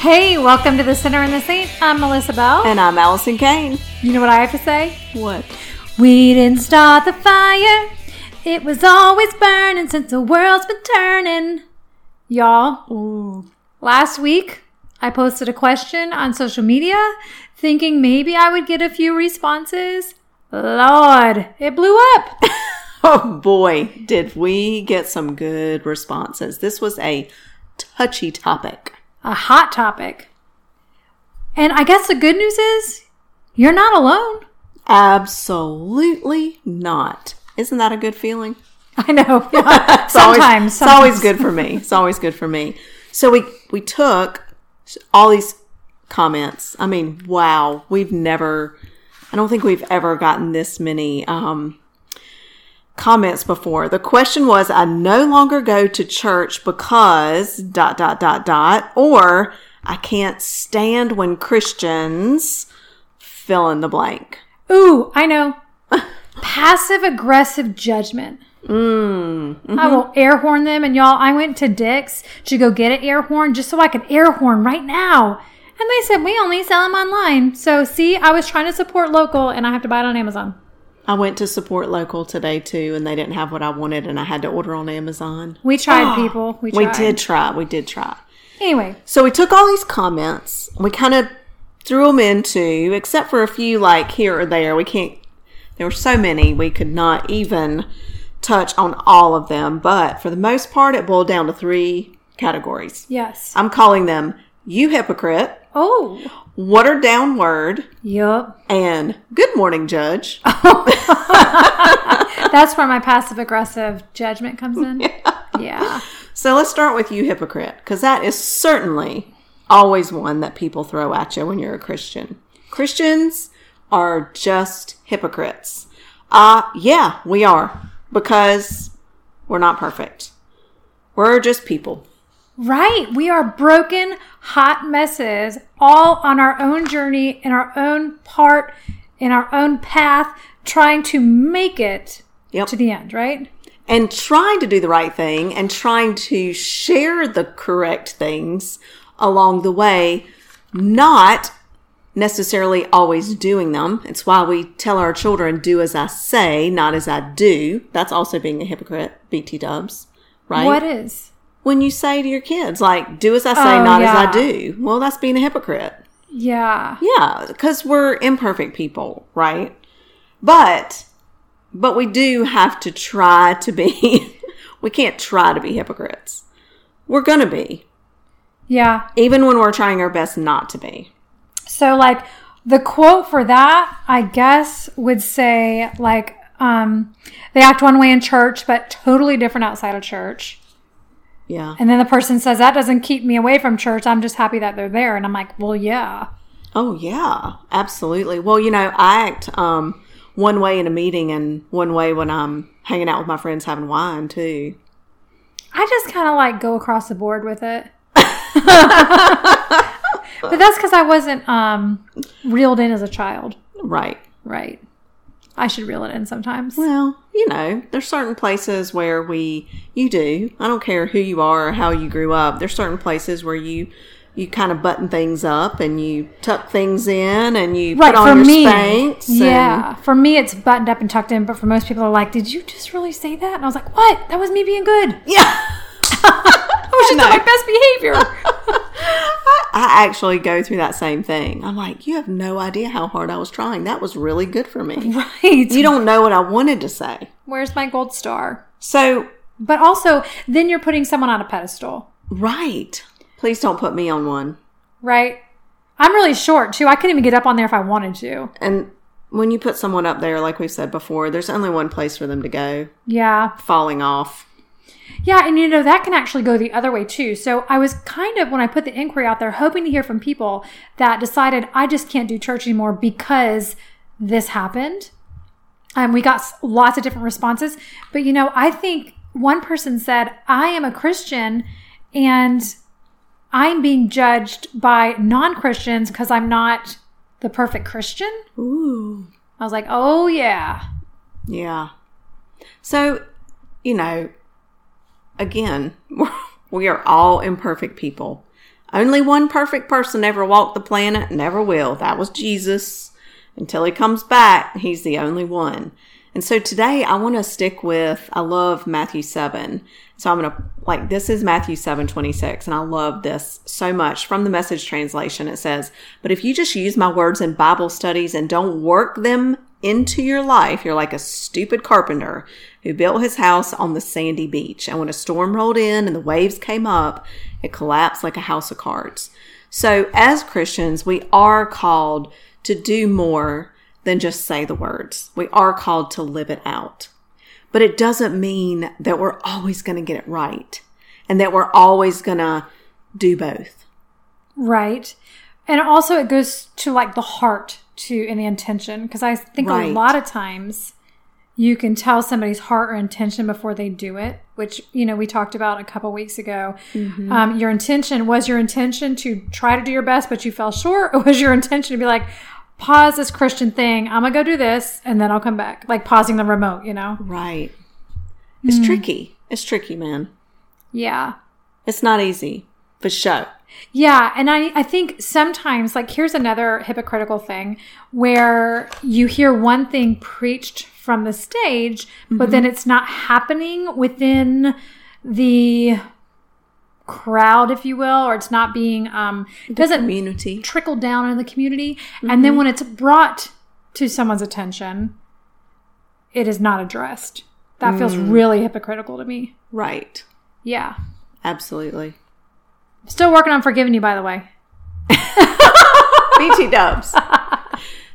Hey, welcome to the Sinner and the Saint. I'm Melissa Bell. And I'm Allison Kane. You know what I have to say? What? We didn't start the fire. It was always burning since the world's been turning. Y'all, Ooh. last week I posted a question on social media thinking maybe I would get a few responses. Lord, it blew up. Oh boy, did we get some good responses. This was a touchy topic. A hot topic. And I guess the good news is you're not alone. Absolutely not. Isn't that a good feeling? I know. Yeah. It's always- sometimes, it's always good for me. It's always good for me. So we we took all these comments. I mean, wow, we've never I don't think we've ever gotten this many um comments before. The question was I no longer go to church because dot dot dot dot or I can't stand when Christians fill in the blank. Ooh, I know. Passive aggressive judgment. Mm, I will air horn them. And y'all, I went to Dick's to go get an air horn just so I could air horn right now. And they said, we only sell them online. So, see, I was trying to support local and I have to buy it on Amazon. I went to support local today too, and they didn't have what I wanted, and I had to order on Amazon. We tried, ah, people. We, We did try. We did try. Anyway, So we took all these comments. We kind of threw them into, except for a few like here or there. We can't. There were so many we could not even touch on all of them. But for the most part, it boiled down to three categories. yes. I'm calling them "you hypocrite," Oh, "watered down word," yup. and "good morning, judge." That's where my passive aggressive judgment comes in. Yeah. So let's start with you hypocrite, because that is certainly always one that people throw at you when you're a Christian. Christians are just hypocrites. Uh, yeah, we are, because we're not perfect. We're just people. Right. We are broken, hot messes, all on our own journey, in our own part, in our own path, trying to make it Yep. to the end, right? and trying to do the right thing and trying to share the correct things along the way, not necessarily always doing them. It's why we tell our children, do as I say, not as I do. That's also being a hypocrite, BT dubs, right? What is? When you say to your kids, like, do as I say, Oh, not as. I do. Well, that's being a hypocrite. Yeah. Yeah, because we're imperfect people, right? But but we do have to try to be we can't try to be hypocrites. We're going to be, Yeah. even when we're trying our best not to be. So like the quote for that, I guess, would say like um they act one way in church but totally different outside of church. Yeah. And then the person says that doesn't keep me away from church. I'm just happy that they're there. And I'm like, "Well, yeah." Oh yeah, absolutely. Well, you know, I act um one way in a meeting and one way when I'm hanging out with my friends having wine too. I just kind of like go across the board with it. but that's because I wasn't um, reeled in as a child. Right. Right. I should reel it in sometimes. Well, you know, there's certain places where we, you do. I don't care who you are or how you grew up. There's certain places where you, you kind of button things up and you tuck things in and you Right, put on your me, Spanx. and- yeah. For me, it's buttoned up and tucked in, but for most people, are like, "Did you just really say that?" And I was like, "What? That was me being good. yeah. I was just on my best behavior." I actually go through that same thing. I'm like, you have no idea how hard I was trying. That was really good for me. right. You don't know what I wanted to say. Where's my gold star? So, But also, then you're putting someone on a pedestal, right. Please don't put me on one. right? I'm really short too. I couldn't even get up on there if I wanted to. And when you put someone up there, like we've said before, there's only one place for them to go Yeah. falling off. Yeah, and you know, that can actually go the other way too. So I was kind of, when I put the inquiry out there, hoping to hear from people that decided I just can't do church anymore because this happened. Um, we got lots of different responses. But you know, I think one person said, I am a Christian and I'm being judged by non Christians because I'm not the perfect Christian. Ooh. I was like, oh, yeah. Yeah. So, you know, again, we're, all imperfect people. Only one perfect person ever walked the planet, never will. That was Jesus. Until he comes back, he's the only one. And so today I want to stick with, I love Matthew 7. So I'm going to, like, this is Matthew 7 26, and I love this so much. From the message translation, it says, But if you just use my words in Bible studies and don't work them into your life, you're like a stupid carpenter who built his house on the sandy beach. And when a storm rolled in and the waves came up, it collapsed like a house of cards. So as Christians, we are called to do more than just say the words. We are called to live it out. But it doesn't mean that we're always going to get it right and that we're always going to do both. Right. And also it goes to like the heart and the intention because I think a lot of times you can tell somebody's heart or intention before they do it, which you know we talked about a couple weeks ago. Mm-hmm. Um, your intention was your intention to try to do your best, but you fell short, or was your intention to be like, pause this Christian thing, I'm gonna go do this, and then I'll come back, like pausing the remote, you know? Right. It's tricky. It's tricky, man. Yeah. It's not easy for sure. Yeah, and I, I think sometimes, like, here's another hypocritical thing where you hear one thing preached from the stage, but then mm-hmm. it's not happening within the crowd, if you will, or it's not being, um, doesn't Community. trickle down in the community. And then mm-hmm. when it's brought to someone's attention, it is not addressed. That feels mm. really hypocritical to me. Right. Yeah. Absolutely. Still working on forgiving you, by the way. BT dubs.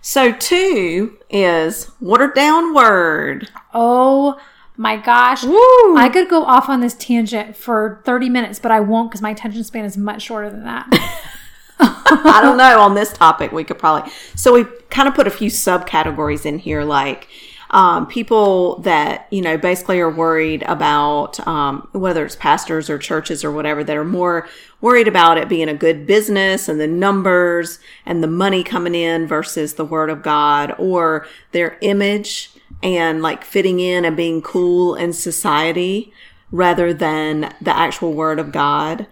So two is watered down word. Oh my gosh. Woo! I could go off on this tangent for 30 minutes, but I won't because my attention span is much shorter than that. I don't know. On this topic, we could probably. So we kind of put a few subcategories in here, like um, people that you know basically are worried about um, whether it's pastors or churches or whatever that are more worried about it being a good business and the numbers and the money coming in versus the word of God or their image and like fitting in and being cool in society rather than the actual word of God.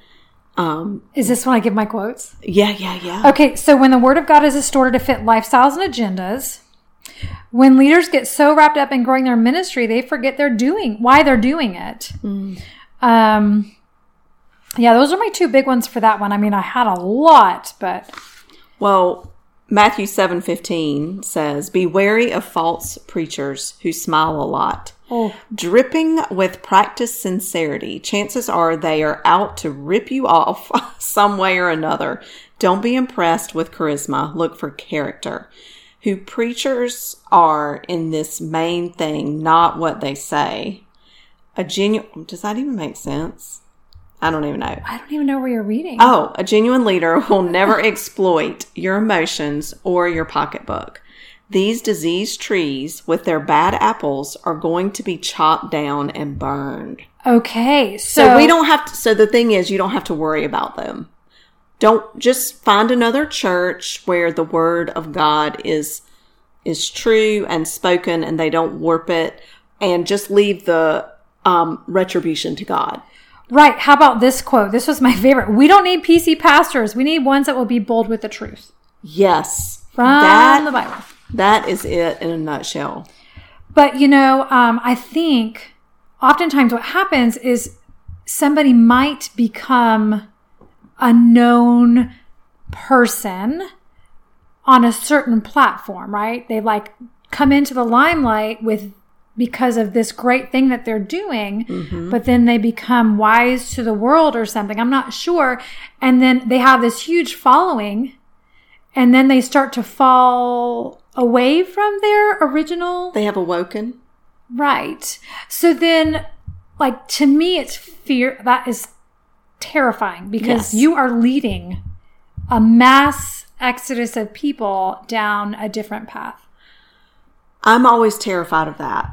Um, is this when I give my quotes? Yeah, yeah, yeah. Okay, so when the word of God is distorted to fit lifestyles and agendas, when leaders get so wrapped up in growing their ministry, they forget they're doing why they're doing it. Um, yeah, those are my two big ones for that one. I mean, I had a lot, but Well, Matthew 7:15 says, "Be wary of false preachers who smile a lot, oh, dripping with practiced sincerity. Chances are they are out to rip you off some way or another. Don't be impressed with charisma, look for character." Who preachers are in this main thing, not what they say. A genuine Does that even make sense? I don't even know. I don't even know where you're reading. Oh, a genuine leader will never exploit your emotions or your pocketbook. These diseased trees with their bad apples are going to be chopped down and burned. Okay, so, So we don't have to, so the thing is, you don't have to worry about them. Don't just find another church where the word of God is, is true and spoken and they don't warp it and just leave the, um, retribution to God. Right. How about this quote? This was my favorite. We don't need PC pastors. We need ones that will be bold with the truth. Yes. From that, the Bible. that is it in a nutshell. But, you know, um, I think oftentimes what happens is somebody might become a known person on a certain platform, right? They like come into the limelight with because of this great thing that they're doing, mm-hmm. but then they become wise to the world or something. I'm not sure. And then they have this huge following and then they start to fall away from their original They have awoken. Right. So then, like, to me, it's fear that is terrifying because Yes. you are leading a mass exodus of people down a different path, I'm always terrified of that.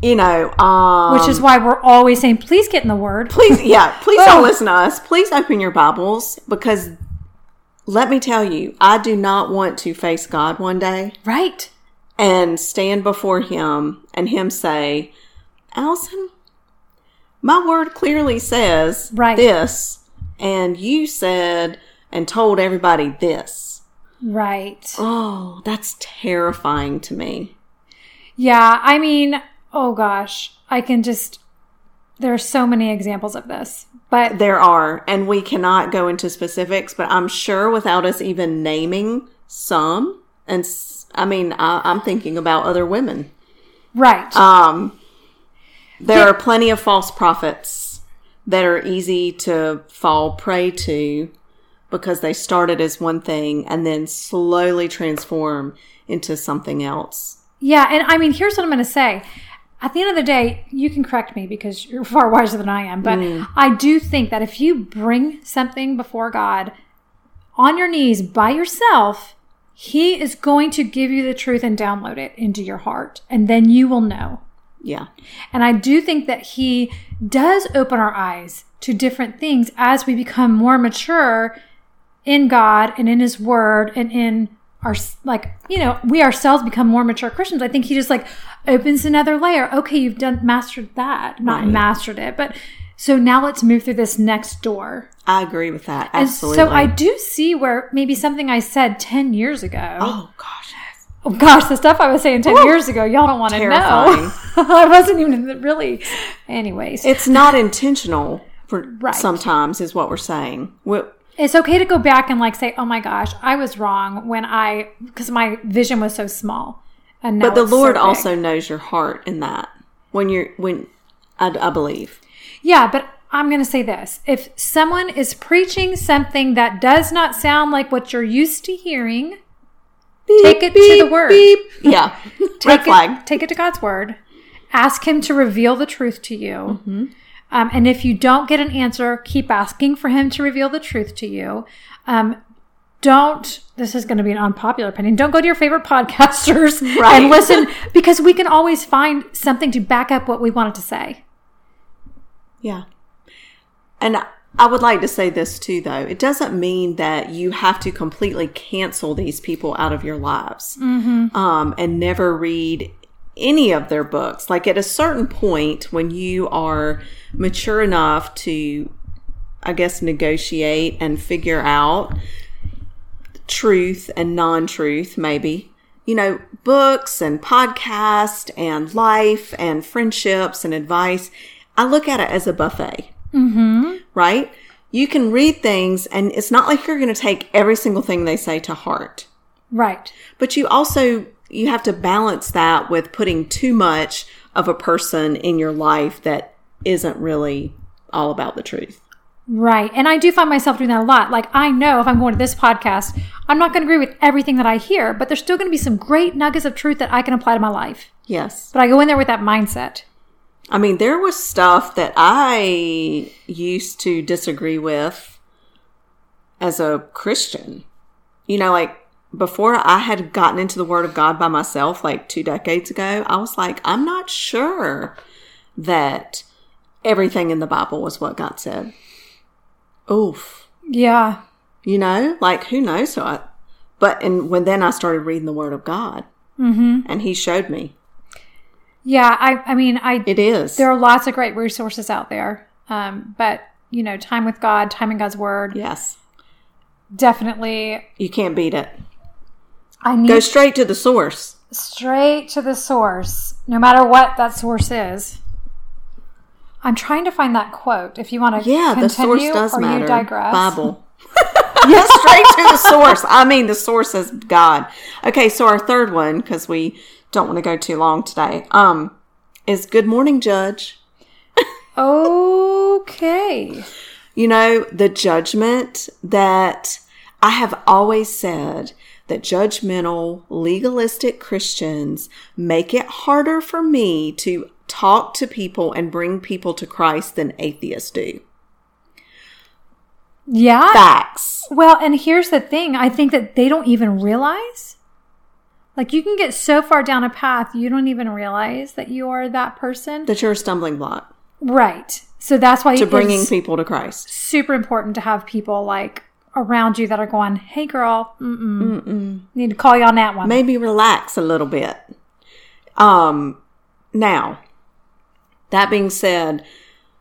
You know, um, which is why we're always saying, please get in the word. please, yeah, please Oh. don't listen to us. Please open your Bibles because let me tell you, I do not want to face God one day Right. and stand before Him and Him say, Allison, my word clearly says Right. this, and you said and told everybody this. Right. Oh, that's terrifying to me. Yeah. I mean, oh gosh, I can just, there are so many examples of this, but There are, and we cannot go into specifics, but I'm sure without us even naming some, and s- I mean, I, I'm thinking about other women. right. Um, there are plenty of false prophets that are easy to fall prey to because they started as one thing and then slowly transform into something else. Yeah, and I mean, here's what I'm going to say. At the end of the day, you can correct me because you're far wiser than I am, but mm. I do think that if you bring something before God on your knees by yourself, He is going to give you the truth and download it into your heart, and then you will know. Yeah. And I do think that He does open our eyes to different things as we become more mature in God and in His Word and in our, like, you know, we ourselves become more mature Christians. I think He just like opens another layer. Okay, you've done mastered that, not Right. mastered it, but so now let's move through this next door. I agree with that. And so I do see where maybe something I said 10 years ago. oh gosh. Oh gosh, the stuff I was saying 10 years ago, y'all don't want to know. I wasn't even really. Anyways, It's not intentional for Right. sometimes is what we're saying. We- it's okay to go back and like say, oh my gosh, I was wrong when I, because my vision was so small. And but the it's so Lord also knows your heart in that. When you're when I, I believe. Yeah, but I'm going to say this. If someone is preaching something that does not sound like what you're used to hearing, Take it to the word. beep. Yeah. Red take flag. take it to God's word. Ask Him to reveal the truth to you. Mm-hmm. Um, and if you don't get an answer, keep asking for Him to reveal the truth to you. Um, don't, this is going to be an unpopular opinion, don't go to your favorite podcasters Right. and listen because we can always find something to back up what we wanted to say. Yeah. And I would like to say this too, though. It doesn't mean that you have to completely cancel these people out of your lives um, and never read any of their books. Like at a certain point, when you are mature enough to, I guess, negotiate and figure out truth and non truth, maybe. You know, books and podcast and life and friendships and advice. I look at it as a buffet. Mm-hmm. Right? You can read things and it's not like you're going to take every single thing they say to heart. Right. But you also, you have to balance that with putting too much of a person in your life that isn't really all about the truth. Right. And I do find myself doing that a lot. Like, I know if I'm going to this podcast, I'm not going to agree with everything that I hear, but there's still going to be some great nuggets of truth that I can apply to my life. Yes. But I go in there with that mindset. I mean, there was stuff that I used to disagree with as a Christian. You know, like before I had gotten into the Word of God by myself, like two decades ago, I was like, I'm not sure that everything in the Bible was what God said. Oof. Yeah. You know, like who knows what? But and when then I started reading the Word of God, mm-hmm. and He showed me Yeah. I, I mean, I, it is. there are lots of great resources out there. Um, but, you know, time with God, time in God's word, yes, definitely. you can't beat it. I need Go straight to the source. straight to the source, no matter what that source is. I'm trying to find that quote. If you want to, Yeah, the source does or matter. you digress. Bible. yeah, straight to the source. I mean, the source is God. Okay, so our third one, because we don't want to go too long today, um, is Good Morning Judge. Okay. You know, the judgment that I have always said that judgmental, legalistic Christians make it harder for me to talk to people and bring people to Christ than atheists do. Yeah. Facts. Well, and here's the thing I think that they don't even realize. Like, you can get so far down a path, you don't even realize that you are that person. That you're a stumbling block right. So that's why to bringing people to Christ. super important to have people like around you that are going, hey, girl, mm-mm. need to call you on that one. maybe relax a little bit. Um, now, that being said,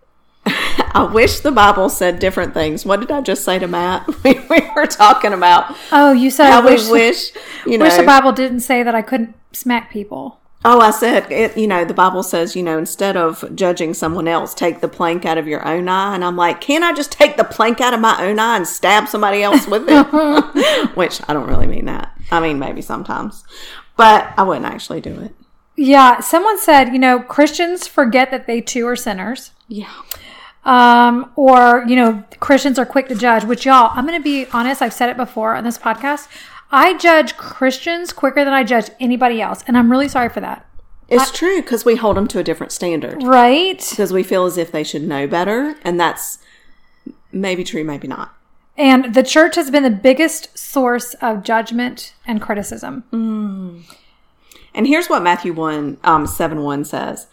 I wish the Bible said different things. What did I just say to Matt? We, we were talking about Oh, you said I wish, wish, you know. wish the Bible didn't say that I couldn't smack people. Oh, I said, it, you know, the Bible says, you know, instead of judging someone else, take the plank out of your own eye. And I'm like, can't I just take the plank out of my own eye and stab somebody else with it? Which I don't really mean that. I mean, maybe sometimes, but I wouldn't actually do it. Yeah, someone said, you know, Christians forget that they too are sinners. Yeah. Um, or, you know, Christians are quick to judge, which y'all, I'm going to be honest, I've said it before on this podcast. I judge Christians quicker than I judge anybody else. And I'm really sorry for that. It's true because we hold them to a different standard Right? because we feel as if they should know better. And that's maybe true, maybe not. And the church has been the biggest source of judgment and criticism. And here's what Matthew 1, um, 7 1 says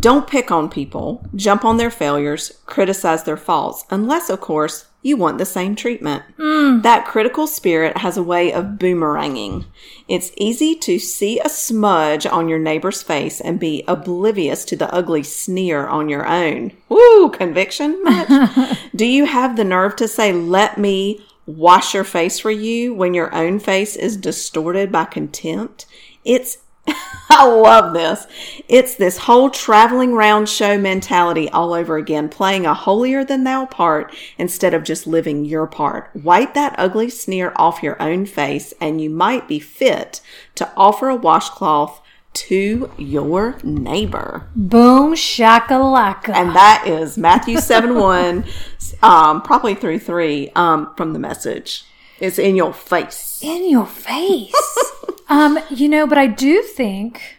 Don't pick on people, jump on their failures, criticize their faults, unless, of course, you want the same treatment. Hmm. That critical spirit has a way of boomeranging. It's easy to see a smudge on your neighbor's face and be oblivious to the ugly sneer on your own. Woo, conviction much? Do you have the nerve to say, let me wash your face for you when your own face is distorted by contempt? It's I love this. It's this whole traveling round show mentality all over again, playing a holier than thou part instead of just living your part. Wipe that ugly sneer off your own face, and you might be fit to offer a washcloth to your neighbor. Boom shakalaka. And that is Matthew 7 1, um, probably through 3 um, from the message. It's in your face. in your face. um, you know, but I do think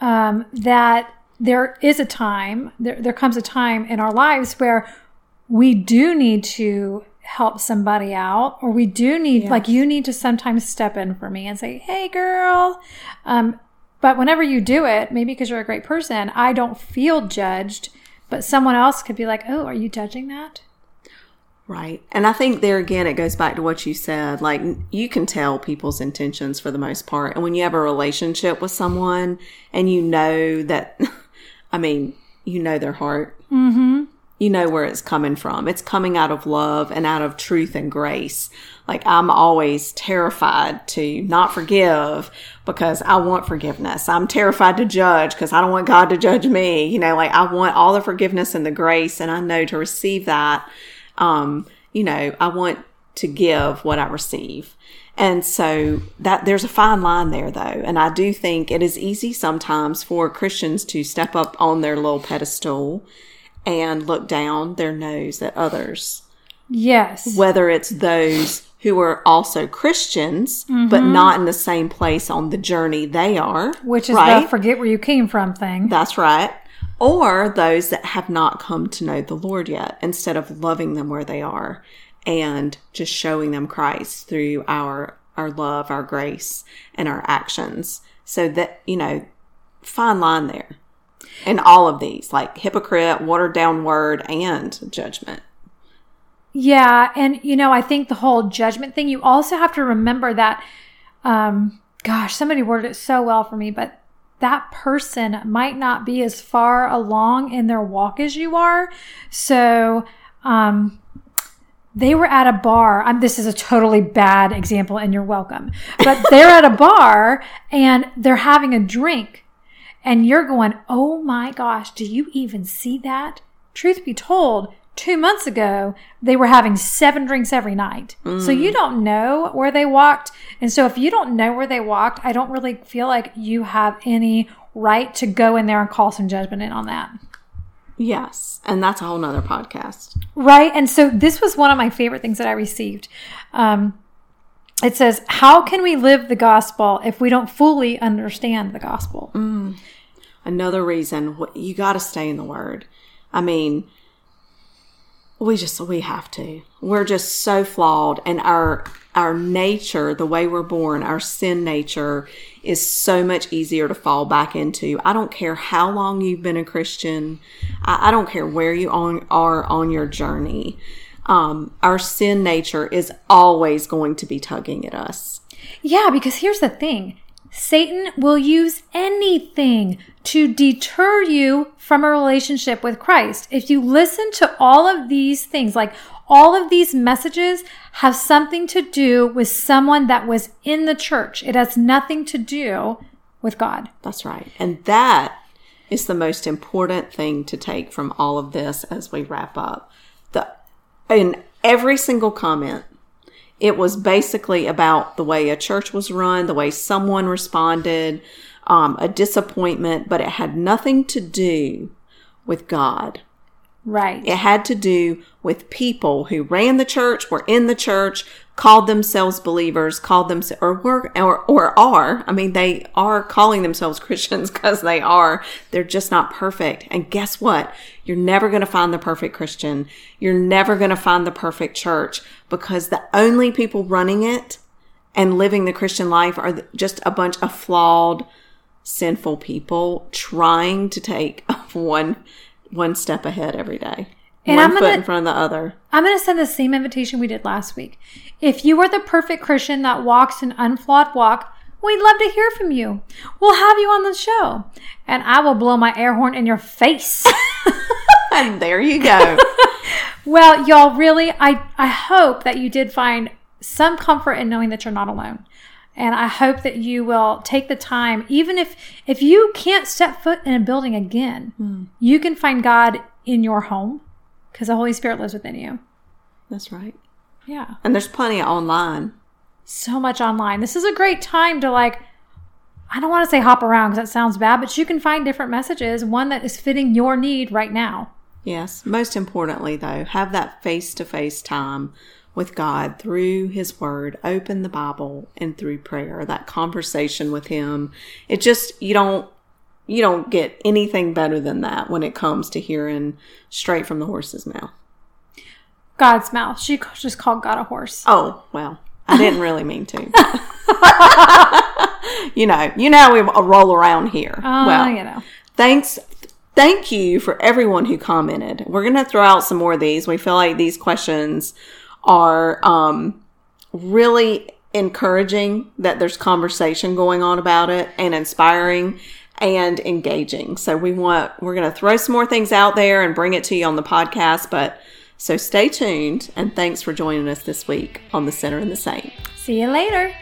um, that there is a time, there, there comes a time in our lives where we do need to help somebody out, or we do need, like, you need to sometimes step in for me and say, hey, girl. Um, but whenever you do it, maybe because you're a great person, I don't feel judged, but someone else could be like, oh, are you judging that? Right. And I think there again, it goes back to what you said. Like, you can tell people's intentions for the most part. And when you have a relationship with someone and you know that, I mean, you know their heart, mm-hmm. you know where it's coming from. It's coming out of love and out of truth and grace. Like, I'm always terrified to not forgive because I want forgiveness. I'm terrified to judge because I don't want God to judge me. You know, like, I want all the forgiveness and the grace. And I know to receive that um, you know, I want to give what I receive. And so that there's a fine line there though. And I do think it is easy sometimes for Christians to step up on their little pedestal and look down their nose at others, Yes. whether it's those who are also Christians, but not in the same place on the journey they are. Which is right? the forget where you came from thing. That's right. Or those that have not come to know the Lord yet, instead of loving them where they are and just showing them Christ through our our love, our grace, and our actions. So that, you know, fine line there. In all of these, like hypocrite, watered down word, and judgment. Yeah, and you know, I think the whole judgment thing, you also have to remember that um gosh, somebody worded it so well for me, but that person might not be as far along in their walk as you are. So, um they were at a bar. I'm, this is a totally bad example, and you're welcome. But they're at a bar and they're having a drink, and you're going, Oh my gosh, do you even see that? Truth be told, two months ago, they were having seven drinks every night. So you don't know where they walked. And so if you don't know where they walked, I don't really feel like you have any right to go in there and call some judgment in on that. Yes. And that's a whole nother podcast. Right. And so this was one of my favorite things that I received. Um, it says, How can we live the gospel if we don't fully understand the gospel? another reason you got to stay in the word i mean we just we have to. We're just so flawed and our our nature the way we're born our sin nature is so much easier to fall back into. I don't care how long you've been a christian. I, I don't care where you on, are on your journey. Um, our sin nature is always going to be tugging at us. Yeah, because here's the thing. Satan will use anything to deter you from a relationship with Christ. If you listen to all of these things, like all of these messages have something to do with someone that was in the church. It has nothing to do with God. That's right. And that is the most important thing to take from all of this as we wrap up. The in every single comment it was basically about the way a church was run, the way someone responded, um, a disappointment, but it had nothing to do with God. Right. It had to do with people who ran the church, were in the church, called themselves believers, called them or were or or are. I mean, they are calling themselves Christians because they are. They're just not perfect. And guess what? You're never going to find the perfect Christian. You're never going to find the perfect church because the only people running it and living the Christian life are just a bunch of flawed, sinful people trying to take one one step ahead every day. And one I'm foot gonna- in front of the other. I'm going to send the same invitation we did last week. If you are the perfect Christian that walks an unflawed walk, we'd love to hear from you. We'll have you on the show, and I will blow my air horn in your face. And there you go. well, y'all, really, I, I hope that you did find some comfort in knowing that you're not alone. And I hope that you will take the time, even if if you can't step foot in a building again, hmm. you can find God in your home because the Holy Spirit lives within you. That's right. Yeah. And there's plenty online. so much online. This is a great time to like I don't want to say hop around because that sounds bad, but you can find different messages, one that is fitting your need right now. Yes. Most importantly, though, have that face to face time with God through His Word. Open the Bible and through prayer. That conversation with Him. It just you don't you don't get anything better than that when it comes to hearing straight from the horse's mouth. God's mouth. She just called God a horse. Oh well, I didn't really mean to. you know, you know we roll around here. Oh, well, you know. thanks thank you for everyone who commented we're going to throw out some more of these we feel like these questions are um, really encouraging that there's conversation going on about it and inspiring and engaging so we want we're going to throw some more things out there and bring it to you on the podcast but so stay tuned and thanks for joining us this week on the sinner and the saint See you later.